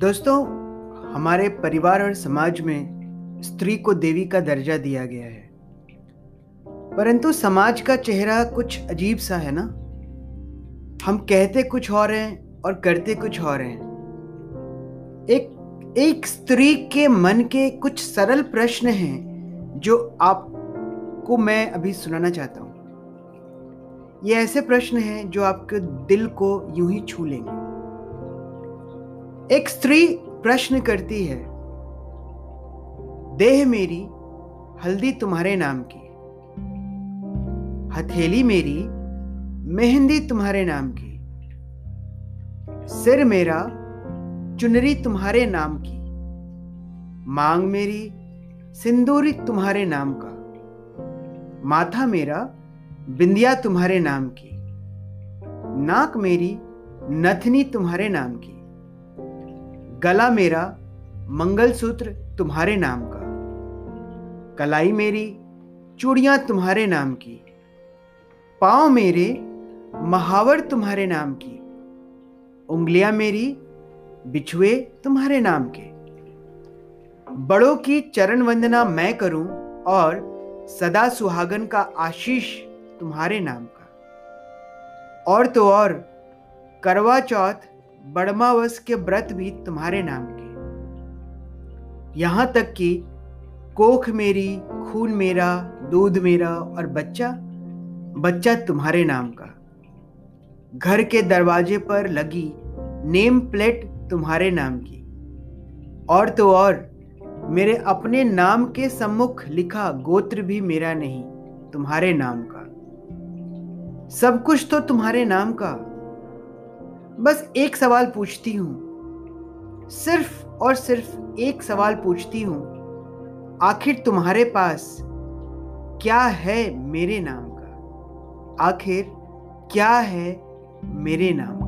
दोस्तों, हमारे परिवार और समाज में स्त्री को देवी का दर्जा दिया गया है। परंतु समाज का चेहरा कुछ अजीब सा है ना? हम कहते कुछ और हैं और करते कुछ और हैं। एक एक स्त्री के मन के कुछ सरल प्रश्न हैं जो आपको मैं अभी सुनाना चाहता हूँ। ये ऐसे प्रश्न हैं जो आपके दिल को यूँ ही छू लेंगे। एक स्त्री प्रश्न करती है, देह मेरी हल्दी तुम्हारे नाम की हथेली मेरी मेहंदी तुम्हारे नाम की सिर मेरा चुनरी तुम्हारे नाम की मांग मेरी सिंदूरी तुम्हारे नाम का माथा मेरा बिंदिया तुम्हारे नाम की नाक मेरी नथनी तुम्हारे नाम की गला मेरा मंगलसूत्र तुम्हारे नाम का। कलाई मेरी चूड़ियाँ तुम्हारे नाम की। पाँव मेरे महावर तुम्हारे नाम की। उंगलियाँ मेरी बिछुए तुम्हारे नाम के। बड़ों की चरण वंदना मैं करूँ और सदा सुहागन का आशीष तुम्हारे नाम का। और तो और, करवा चौथ बड़मावस के व्रत भी तुम्हारे नाम के। यहाँ तक कि कोख मेरी, खून मेरा, दूध मेरा और बच्चा बच्चा तुम्हारे नाम का। घर के दरवाजे पर लगी नेम प्लेट तुम्हारे नाम की। और तो और, मेरे अपने नाम के सम्मुख लिखा गोत्र भी मेरा नहीं, तुम्हारे नाम का। सब कुछ तो तुम्हारे नाम का। बस एक सवाल पूछती हूँ। सिर्फ़ और सिर्फ़ एक सवाल पूछती हूँ। आखिर तुम्हारे पास क्या है मेरे नाम का? आखिर क्या है मेरे नाम